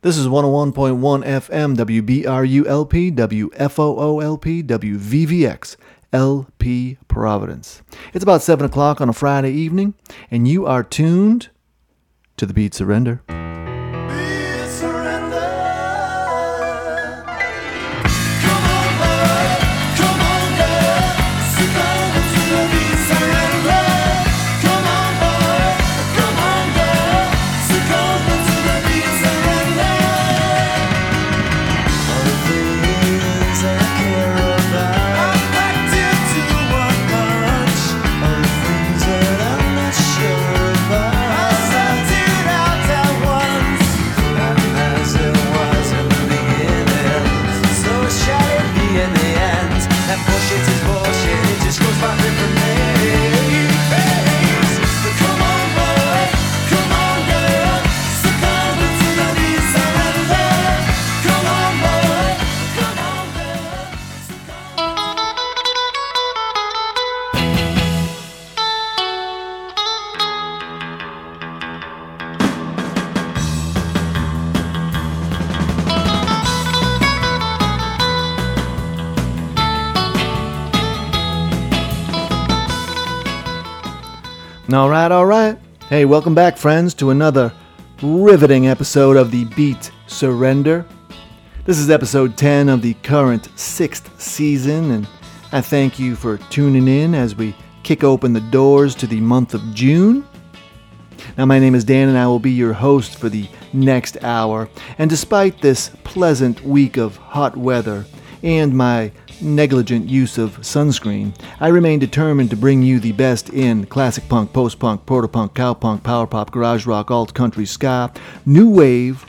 This is 101.1 FM WBRULP WFOOLP WVVX LP Providence. It's about 7 o'clock on a Friday evening, and you are tuned to the beat surrender. Right, all right. Hey, welcome back, friends, to another riveting episode of the Beat Surrender. This is episode 10 of the current sixth season, and I thank you for tuning in as we kick open the doors to the month of June. Now, my name is Dan, and I will be your host for the next hour. And despite this pleasant week of hot weather and my negligent use of sunscreen, I remain determined to bring you the best in classic punk, post punk, proto punk, cowpunk, power pop, garage rock, alt country, ska, new wave,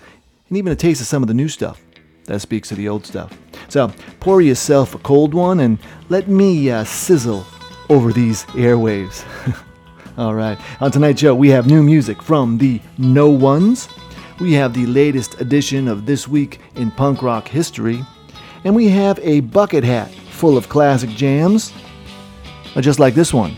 and even a taste of some of the new stuff. That speaks to the old stuff. So pour yourself a cold one and let me uh, sizzle over these airwaves. All right, on tonight's show, we have new music from the No Ones. We have the latest edition of This Week in Punk Rock History and we have a bucket hat full of classic jams, just like this one.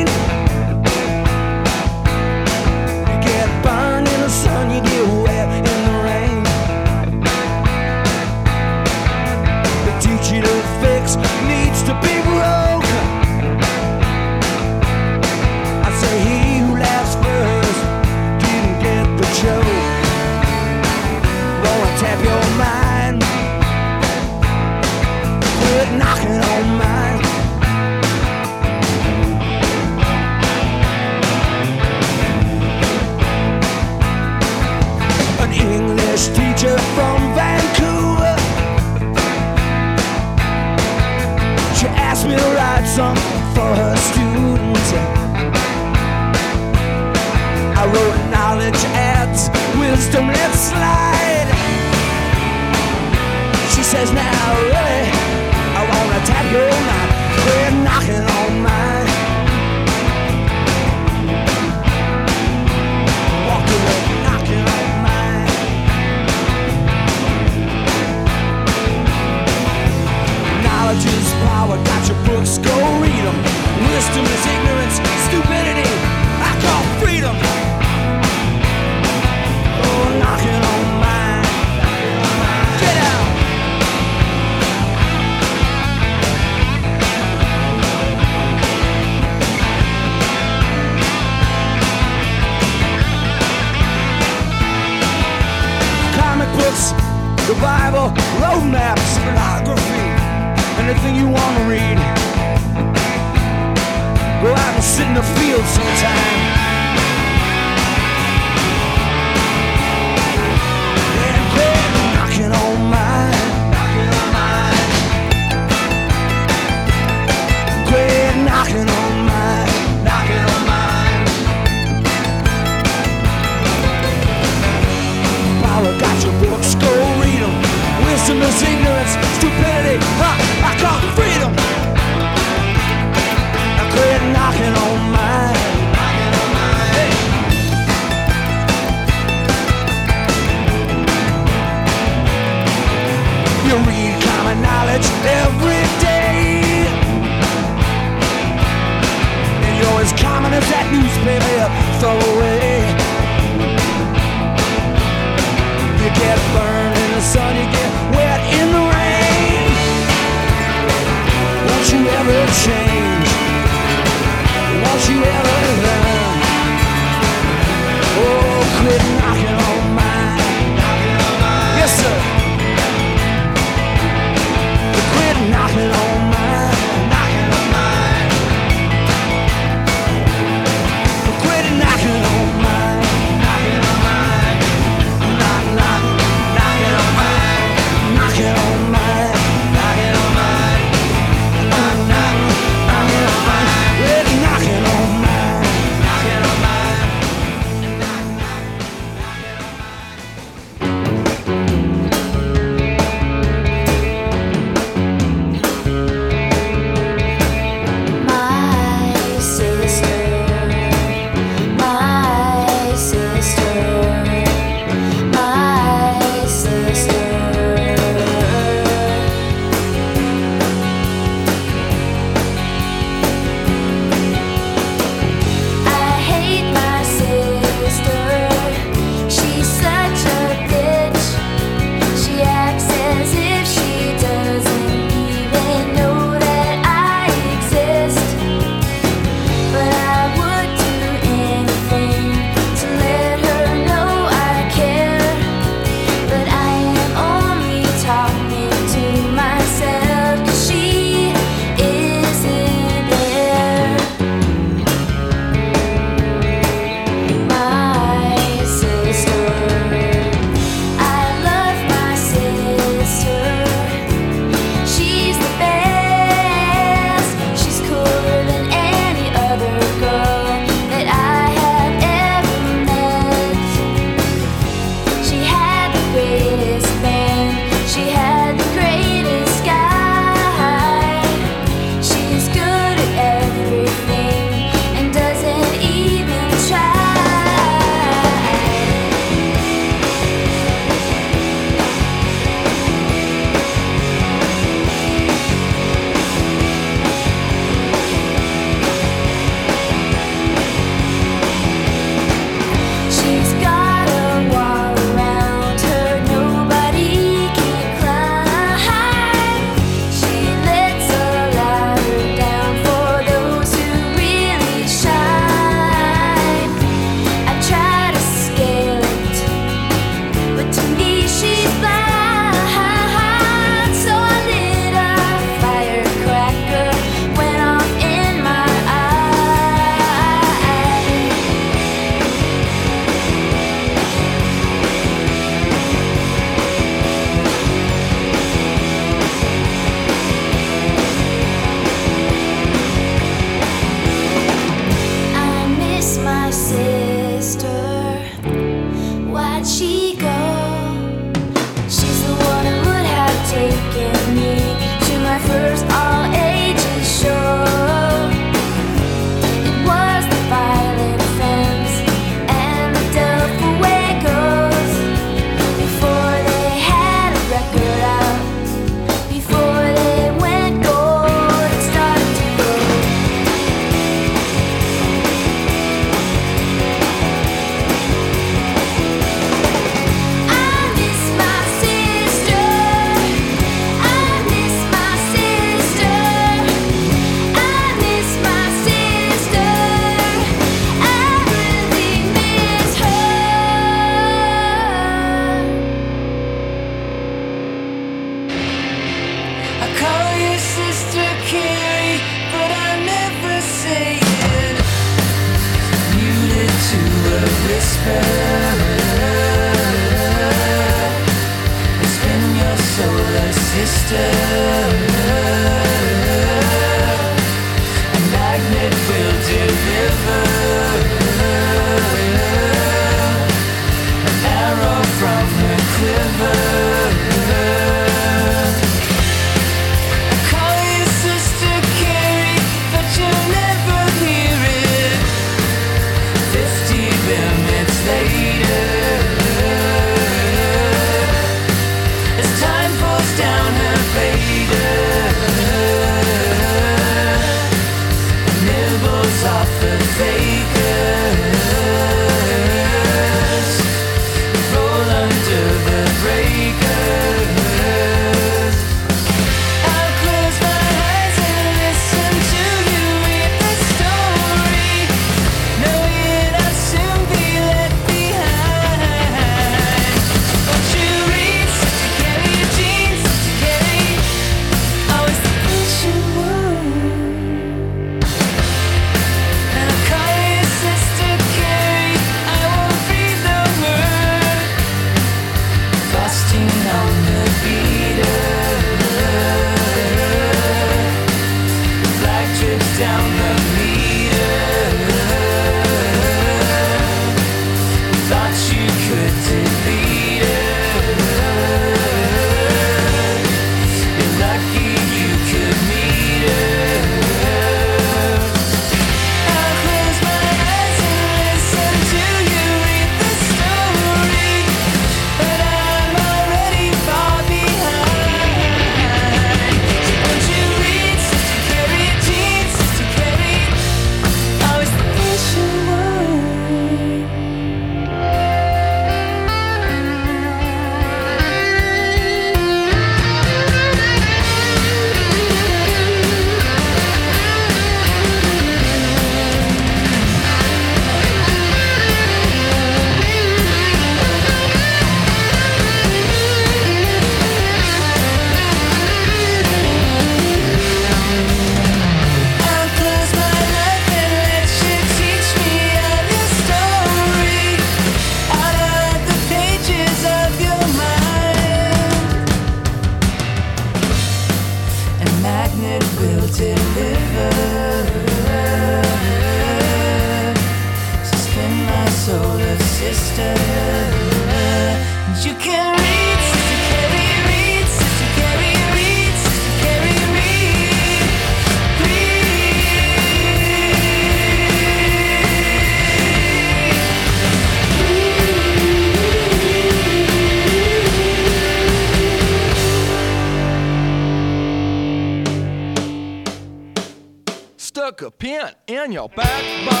In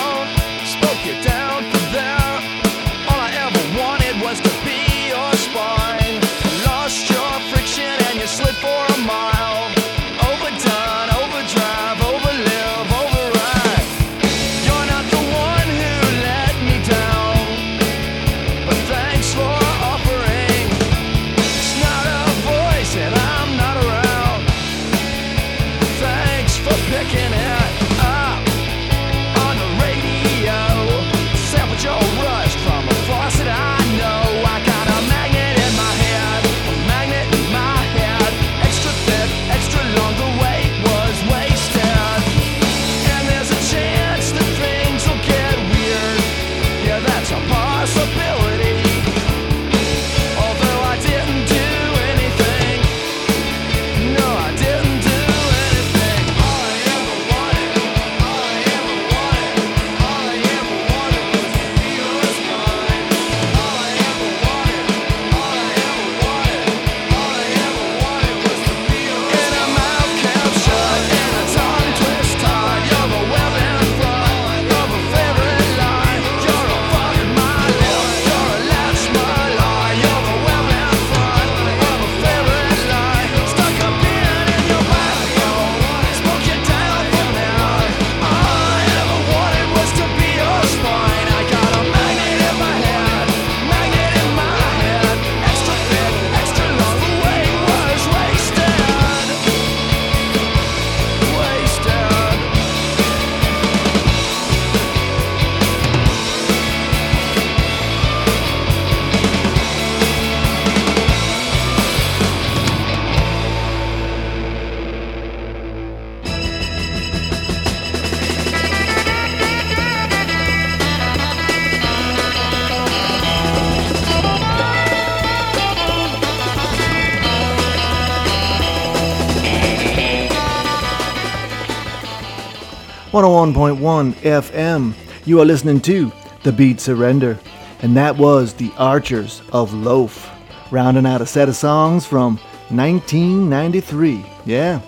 101.1 FM. You are listening to The Beat Surrender, and that was The Archers of Loaf, rounding out a set of songs from 1993. Yeah,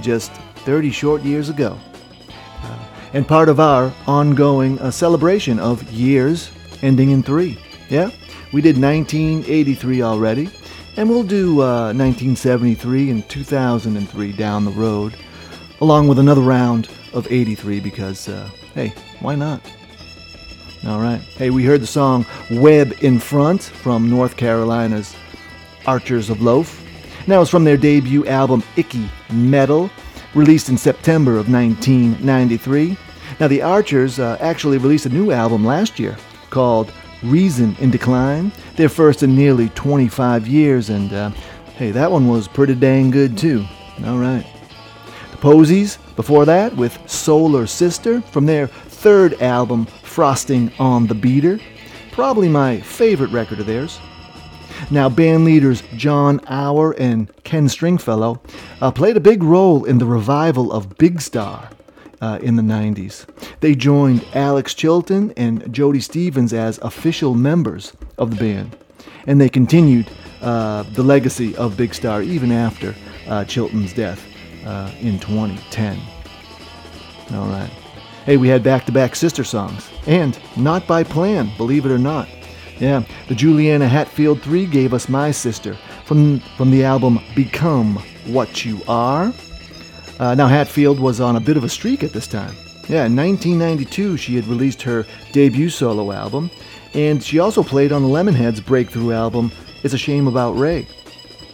just 30 short years ago. Uh, and part of our ongoing uh, celebration of years ending in three. Yeah, we did 1983 already, and we'll do uh, 1973 and 2003 down the road, along with another round of 83 because, uh, hey, why not? All right. Hey, we heard the song Web in Front from North Carolina's Archers of Loaf. Now it's from their debut album Icky Mettle, released in September of 1993. Now the Archers uh, actually released a new album last year called Reason in Decline, their first in nearly 25 years, and uh, hey, that one was pretty dang good too. All right. The Posies, before that, with Solar Sister from their third album, Frosting on the Beater. Probably my favorite record of theirs. Now, band leaders Jon Auer and Ken Stringfellow uh, played a big role in the revival of Big Star uh, in the 90s. They joined Alex Chilton and Jody Stephens as official members of the band, and they continued uh, the legacy of Big Star even after uh, Chilton's death uh, in 2010. All right. Hey, we had back to back sister songs, and not by plan, believe it or not. Yeah, the Juliana Hatfield 3 gave us My Sister from, from the album Become What You Are. Uh, now, Hatfield was on a bit of a streak at this time. Yeah, in 1992, she had released her debut solo album, and she also played on the Lemonheads breakthrough album, It's a Shame About Ray.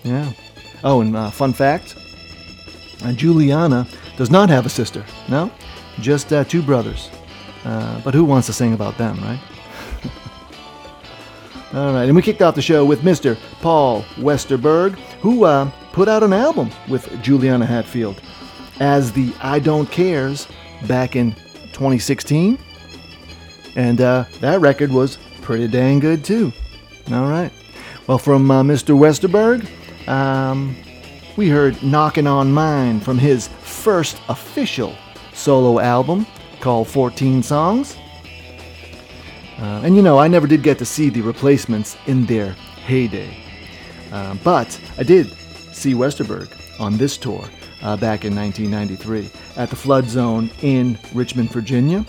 Yeah. Oh, and uh, fun fact uh, Juliana does not have a sister. No, just uh, two brothers. Uh, but who wants to sing about them, right? All right, and we kicked off the show with Mr. Paul Westerberg, who uh, put out an album with Juliana Hatfield as the I Don't Cares back in 2016. And uh, that record was pretty dang good, too. All right. Well, from uh, Mr. Westerberg, um, we heard Knockin' on Mine from his first official solo album called 14 Songs. Uh, and you know, I never did get to see the replacements in their heyday. Uh, but I did see Westerberg on this tour uh, back in 1993 at the Flood Zone in Richmond, Virginia.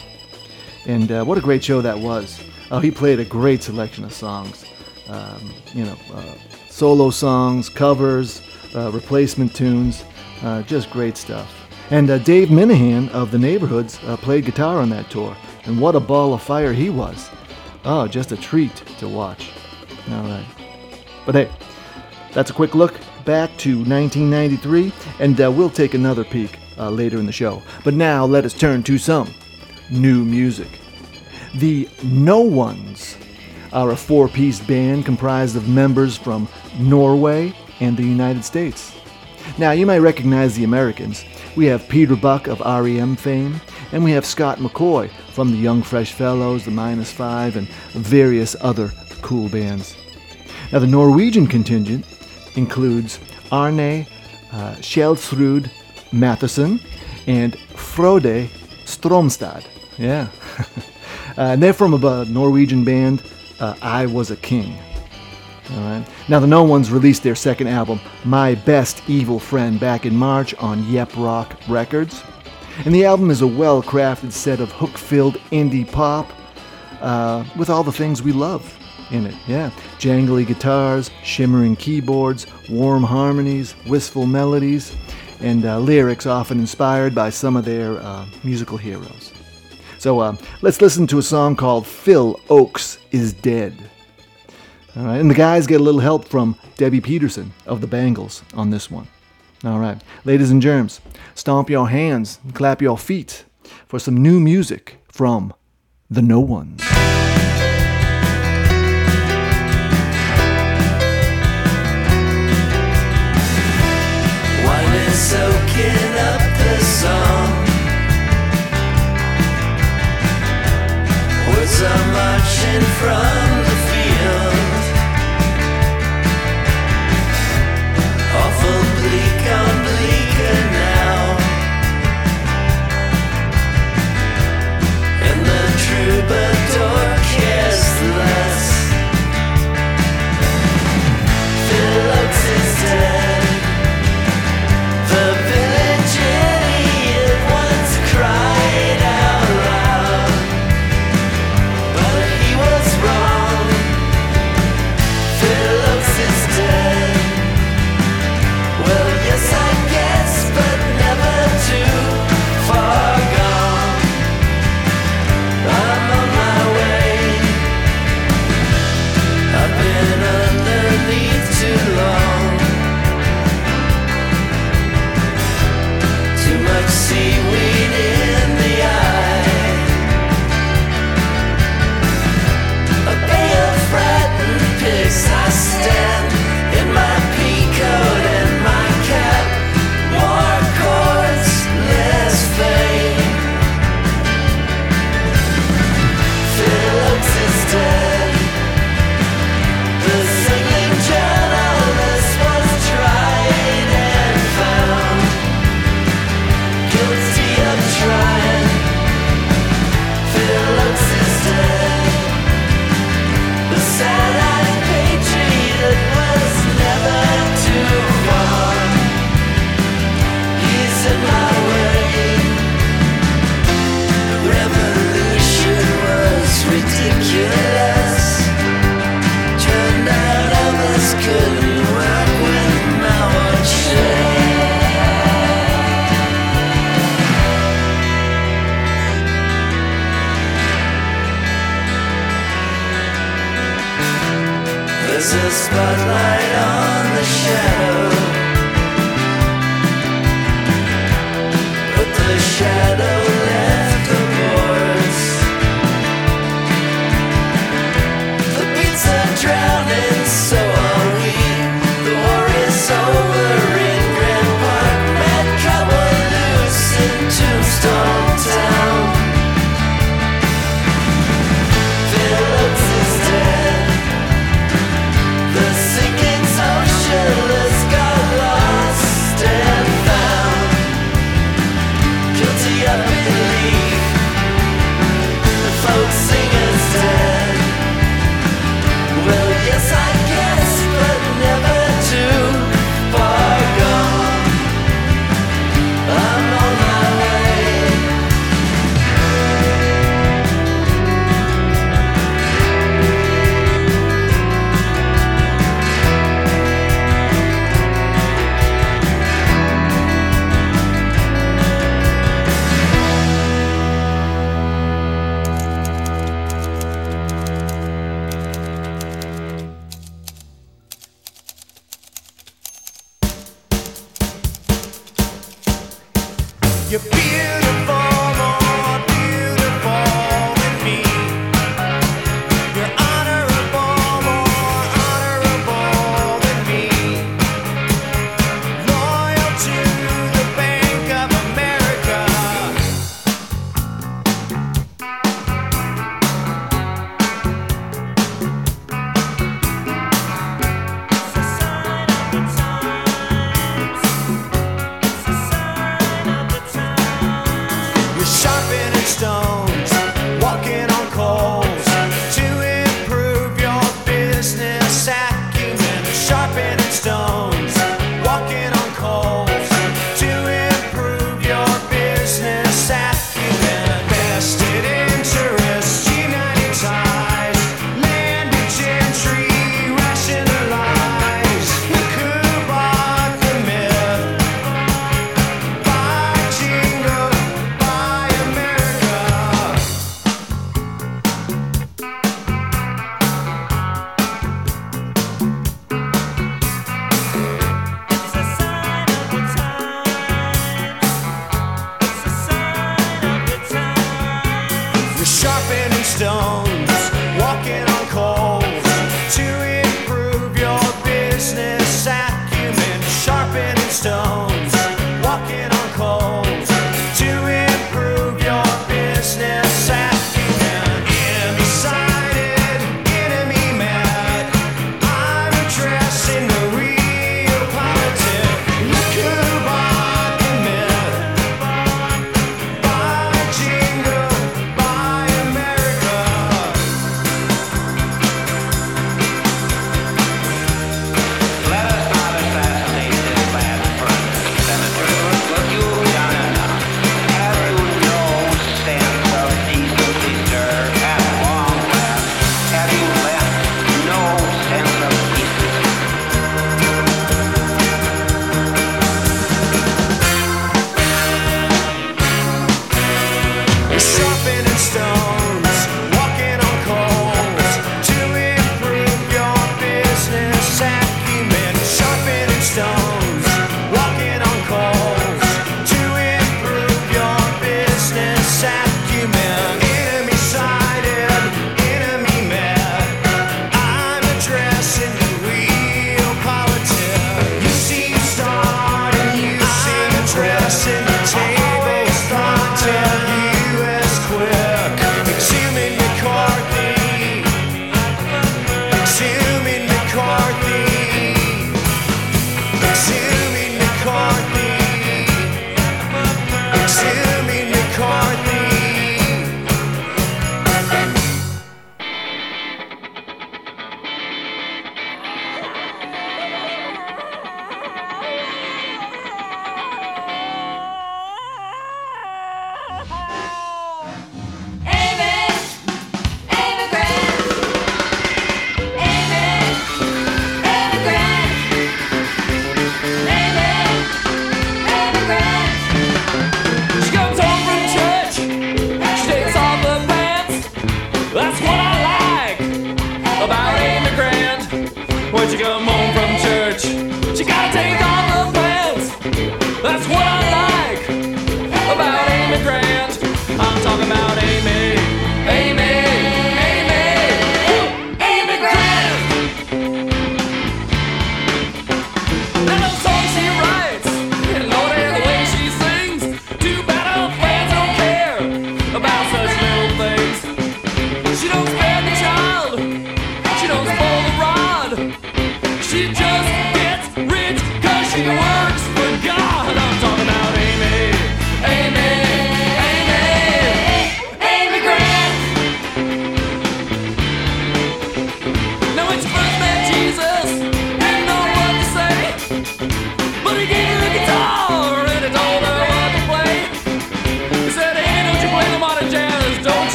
And uh, what a great show that was. Oh, he played a great selection of songs. Um, you know, uh, solo songs, covers, uh, replacement tunes, uh, just great stuff. And uh, Dave Minehan of the Neighborhoods uh, played guitar on that tour. And what a ball of fire he was. Oh, just a treat to watch. All right. But hey, that's a quick look back to 1993, and uh, we'll take another peek uh, later in the show. But now let us turn to some new music. The No Ones are a four piece band comprised of members from Norway and the United States. Now, you might recognize the Americans. We have Peter Buck of REM fame, and we have Scott McCaughey from the Young Fresh Fellows, the Minus Five, and various other cool bands. Now, the Norwegian contingent includes Arne uh, Kjelsrud Mathisen and Frode Stromstad. Yeah. uh, and they're from a Norwegian band, uh, I Was a King. All right. Now, the No Ones released their second album, My Best Evil Friend, back in March on Yep Rock Records. And the album is a well crafted set of hook filled indie pop uh, with all the things we love in it. Yeah. Jangly guitars, shimmering keyboards, warm harmonies, wistful melodies, and uh, lyrics often inspired by some of their uh, musical heroes. So uh, let's listen to a song called Phil Ochs is Dead. All right, and the guys get a little help from Debbi Peterson of the Bangles on this one. All right, ladies and germs, stomp your hands and clap your feet for some new music from the No Ones. Soaking up the song. Words are marching from troubadour kiss the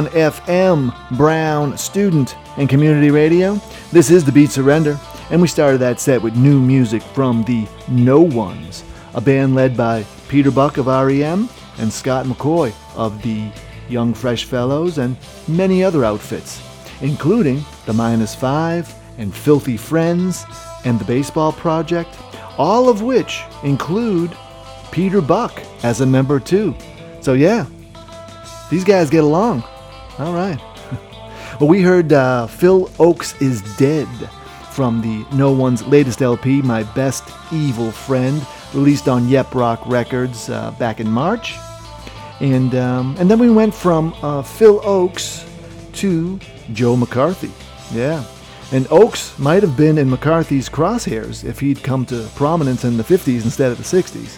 one FM Brown Student and Community Radio. This is the Beat Surrender, and we started that set with new music from the No Ones, a band led by Peter Buck of REM and Scott McCaughey of the Young Fresh Fellows and many other outfits, including the Minus Five and Filthy Friends and the Baseball Project, all of which include Peter Buck as a member too. So yeah, these guys get along. All right. well, we heard uh, Phil Ochs is Dead from the No One's latest LP, My Best Evil Friend, released on Yep Rock Records uh, back in March. And, um, and then we went from uh, Phil Ochs to Joe McCarthy. Yeah. And Ochs might have been in McCarthy's crosshairs if he'd come to prominence in the 50s instead of the 60s.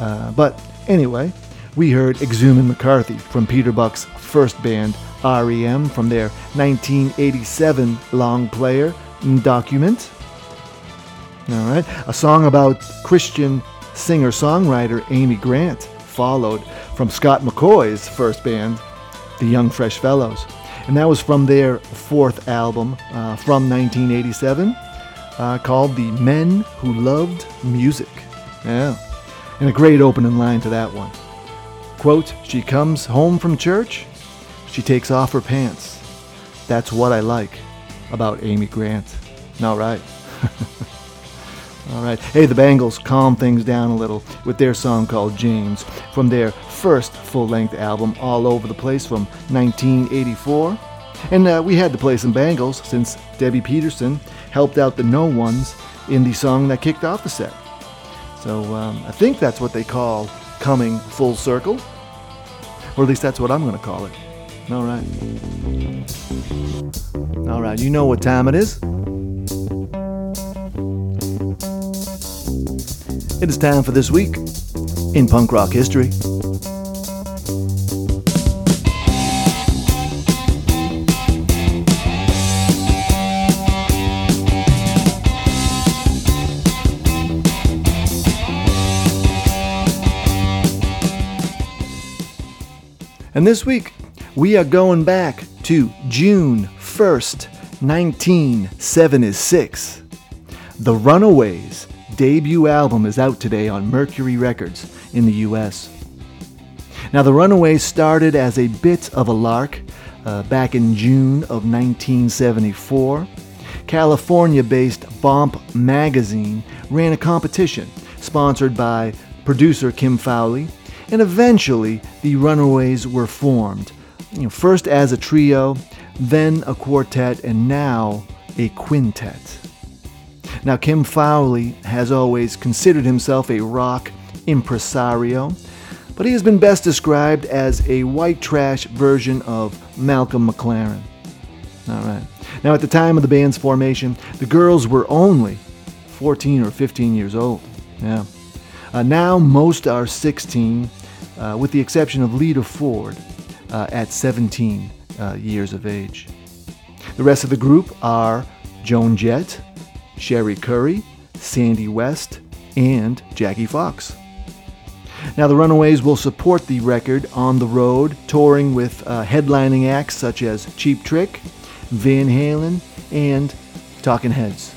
Uh, but anyway, we heard Exhuming McCarthy from Peter Buck's first band, REM, from their 1987 long player, Document. All right, a song about Christian singer songwriter Amy Grant followed from Scott McCaughey's first band, the Young Fresh Fellows. And that was from their fourth album uh, from 1987 uh, called The Men Who Loved Music. Yeah. And a great opening line to that one. Quote, She comes home from church, she takes off her pants. That's what I like about Amy Grant. All right. All right. Hey, the Bangles calm things down a little with their song called James from their first full length album, All Over the Place from 1984. And uh, we had to play some Bangles since Debbi Peterson helped out the No Ones in the song that kicked off the set. So um, I think that's what they call coming full circle. Or at least that's what I'm going to call it. All right. All right, you know what time it is. It is time for this week in punk rock history. And this week, we are going back to June 1st, 1976. The Runaways debut album is out today on Mercury Records in the US. Now, The Runaways started as a bit of a lark uh, back in June of 1974. California based Bomp magazine ran a competition sponsored by producer Kim Fowley, and eventually the Runaways were formed. You know, first as a trio, then a quartet, and now a quintet. Now, Kim Fowley has always considered himself a rock impresario, but he has been best described as a white trash version of Malcolm McLaren. All right. Now, at the time of the band's formation, the girls were only 14 or 15 years old. Yeah. Uh, now, most are 16, uh, with the exception of Lita Ford uh, at 17 uh, years of age. The rest of the group are Joan Jett, Cherie Currie, Sandy West, and Jackie Fox. Now, the Runaways will support the record on the road, touring with uh, headlining acts such as Cheap Trick, Van Halen, and Talking Heads.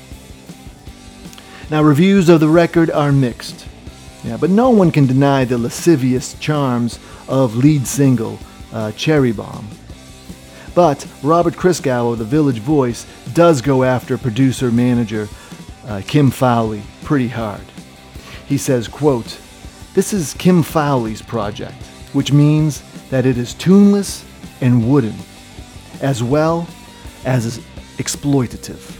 Now, reviews of the record are mixed. Yeah, but no one can deny the lascivious charms of lead single uh, Cherry Bomb. But Robert Christgau of the Village Voice does go after producer manager uh, Kim Fowley pretty hard. He says, quote, This is Kim Fowley's project, which means that it is tuneless and wooden, as well as exploitative.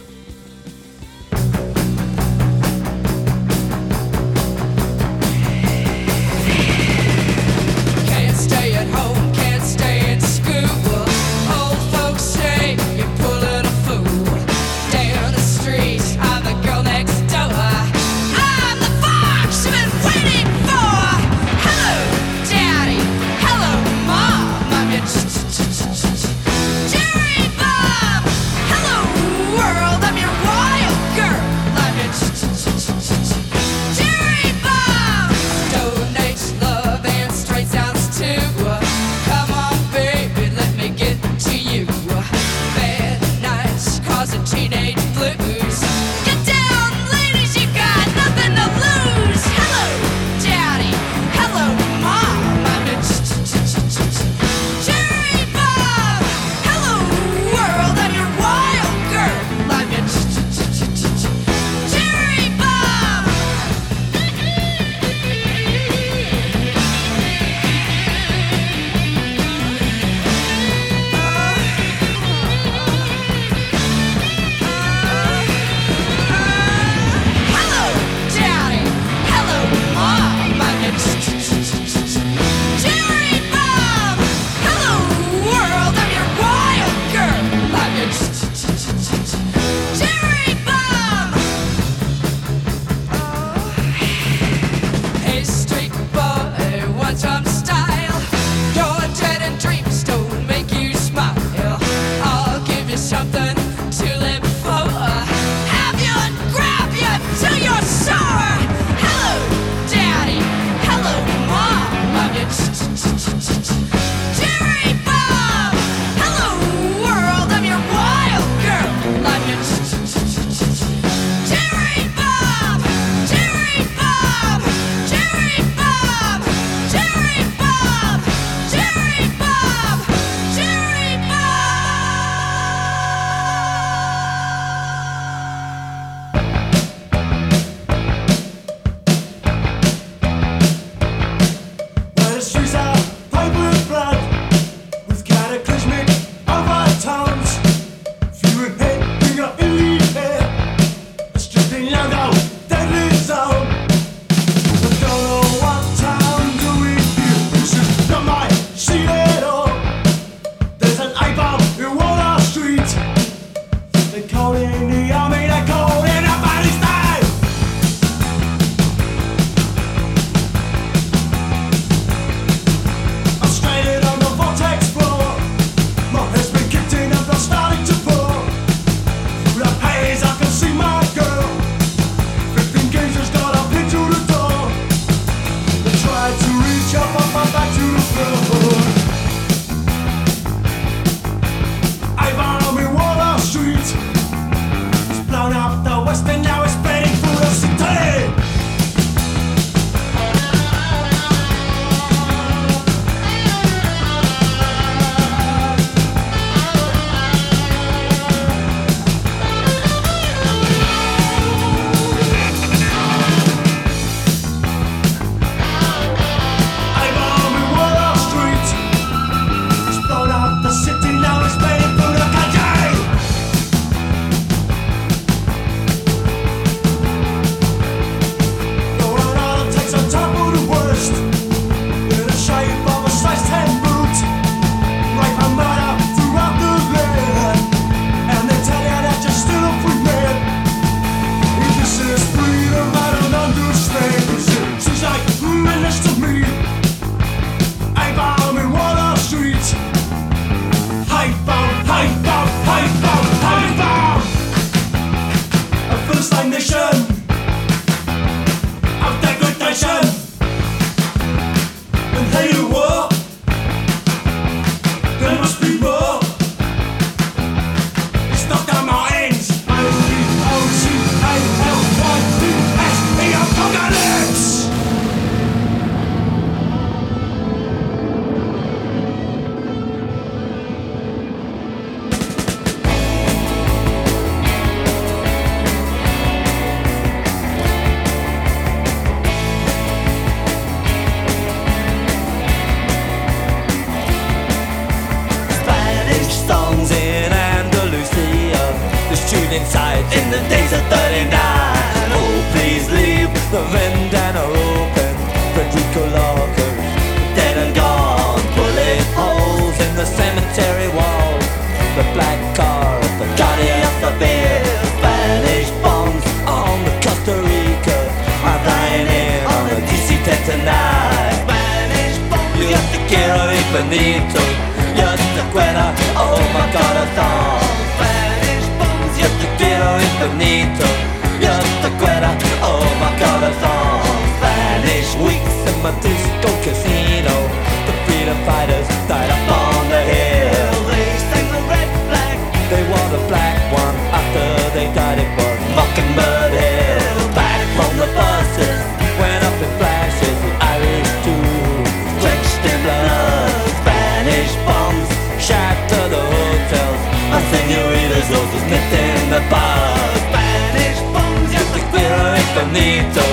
Quiero infinito.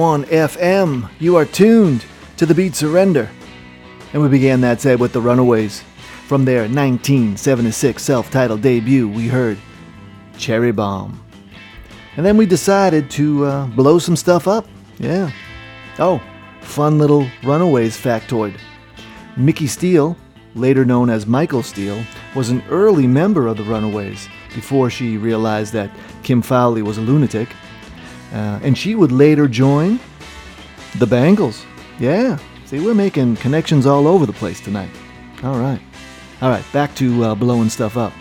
101.1 FM. You are tuned to the beat Surrender. And we began that set with the Runaways. From their 1976 self titled debut, we heard Cherry Bomb. And then we decided to uh, blow some stuff up. Yeah. Oh, fun little Runaways factoid. Micki Steele, later known as Michael Steele, was an early member of the Runaways before she realized that Kim Fowley was a lunatic. Uh, and she would later join the Bangles. Yeah. See, we're making connections all over the place tonight. All right. All right, back to uh, blowing stuff up.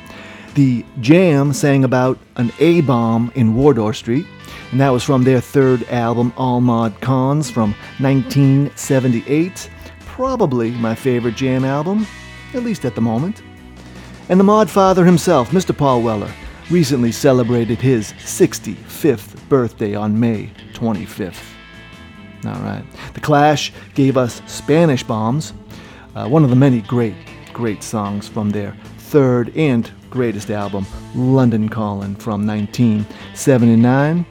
The Jam sang about an A bomb in Wardour Street, and that was from their third album, All Mod Cons, from 1978. Probably my favorite Jam album, at least at the moment. And the Mod Father himself, Mr. Paul Weller, recently celebrated his 65th birthday on May 25th. All right. The Clash gave us Spanish Bombs, uh, one of the many great, great songs from their third and greatest album, London Calling, from 1979.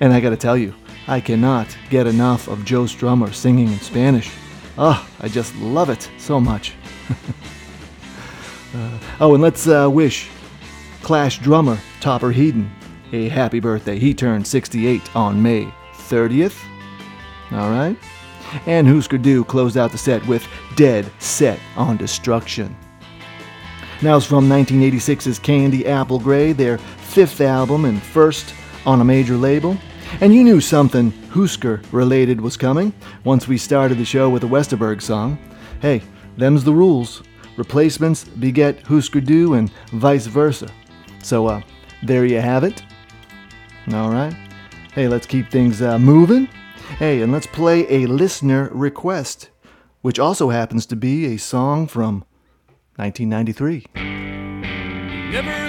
And I gotta tell you, I cannot get enough of Joe Strummer singing in Spanish. Oh, I just love it so much. Uh, oh, and let's uh, wish Clash drummer Topper Headon a happy birthday. He turned 68 on May 30th. All right. And Husker Du closed out the set with Dead Set on Destruction. Now it's from 1986's Candy Apple Gray, their fifth album and first on a major label. And you knew something Husker related was coming once we started the show with a Westerberg song. Hey, them's the rules. Replacements beget Husker Du and vice versa. So, uh, there you have it. All right. Hey, let's keep things uh, moving. Hey, and let's play a listener request, which also happens to be a song from 1993. Never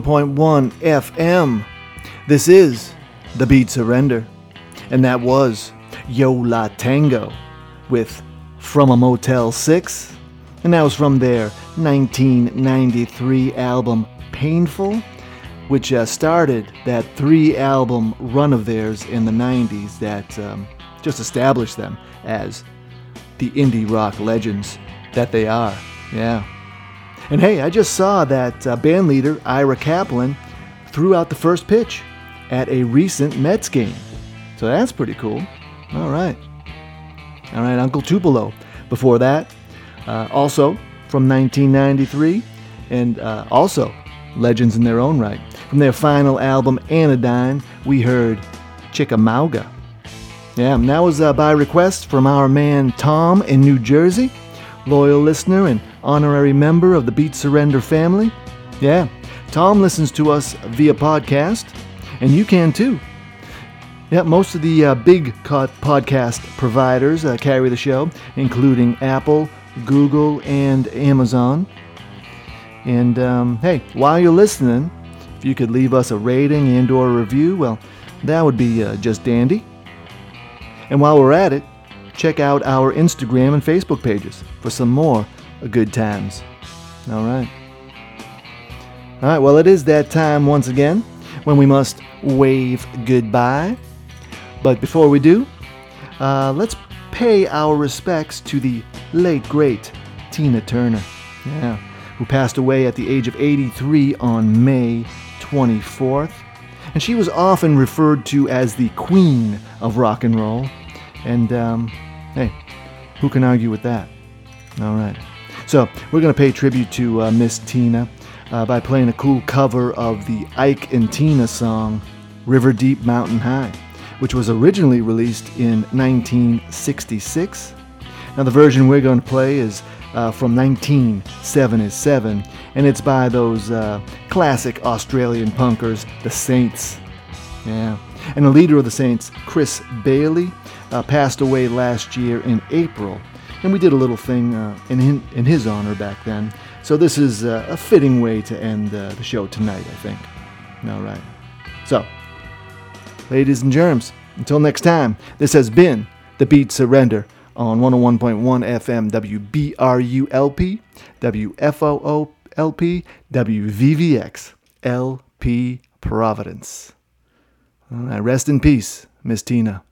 101.1 FM. This is The Beat Surrender. And that was Yo La Tengo with From a Motel 6. And that was from their 1993 album Painful, which uh, started that three album run of theirs in the 90s that um, just established them as the indie rock legends that they are. Yeah. And hey, I just saw that uh, band leader Ira Kaplan threw out the first pitch at a recent Mets game. So that's pretty cool. All right. All right, Uncle Tupelo. Before that, uh, also from 1993, and uh, also legends in their own right. From their final album, Anodyne, we heard Chickamauga. Yeah, and that was uh, by request from our man Tom in New Jersey, loyal listener and honorary member of the Beat Surrender family. Yeah, Tom listens to us via podcast, and you can too. Yeah, most of the uh, big podcast providers uh, carry the show, including Apple, Google, and Amazon. And um, hey, while you're listening, if you could leave us a rating and/or a review, well, that would be uh, just dandy. And while we're at it, check out our Instagram and Facebook pages for some more good times. All right. All right, well, it is that time once again when we must wave goodbye. But before we do, uh, let's pay our respects to the late, great Tina Turner, yeah, who passed away at the age of 83 on May 24th. And she was often referred to as the queen of rock and roll. And um, hey, who can argue with that? All right. So we're going to pay tribute to uh, Miss Tina uh, by playing a cool cover of the Ike and Tina song River Deep Mountain High, which was originally released in 1966. Now, the version we're going to play is uh, from 1977, and it's by those uh, classic Australian punkers, the Saints. Yeah. And the leader of the Saints, Chris Bailey, uh, passed away last year in April. And we did a little thing uh, in, in his honor back then. So this is uh, a fitting way to end uh, the show tonight, I think. All right. So, ladies and germs, until next time, this has been The Beat Surrender on 101.1 FM WBRULP, WFOOLP, Providence. All right, rest in peace, Miss Tina.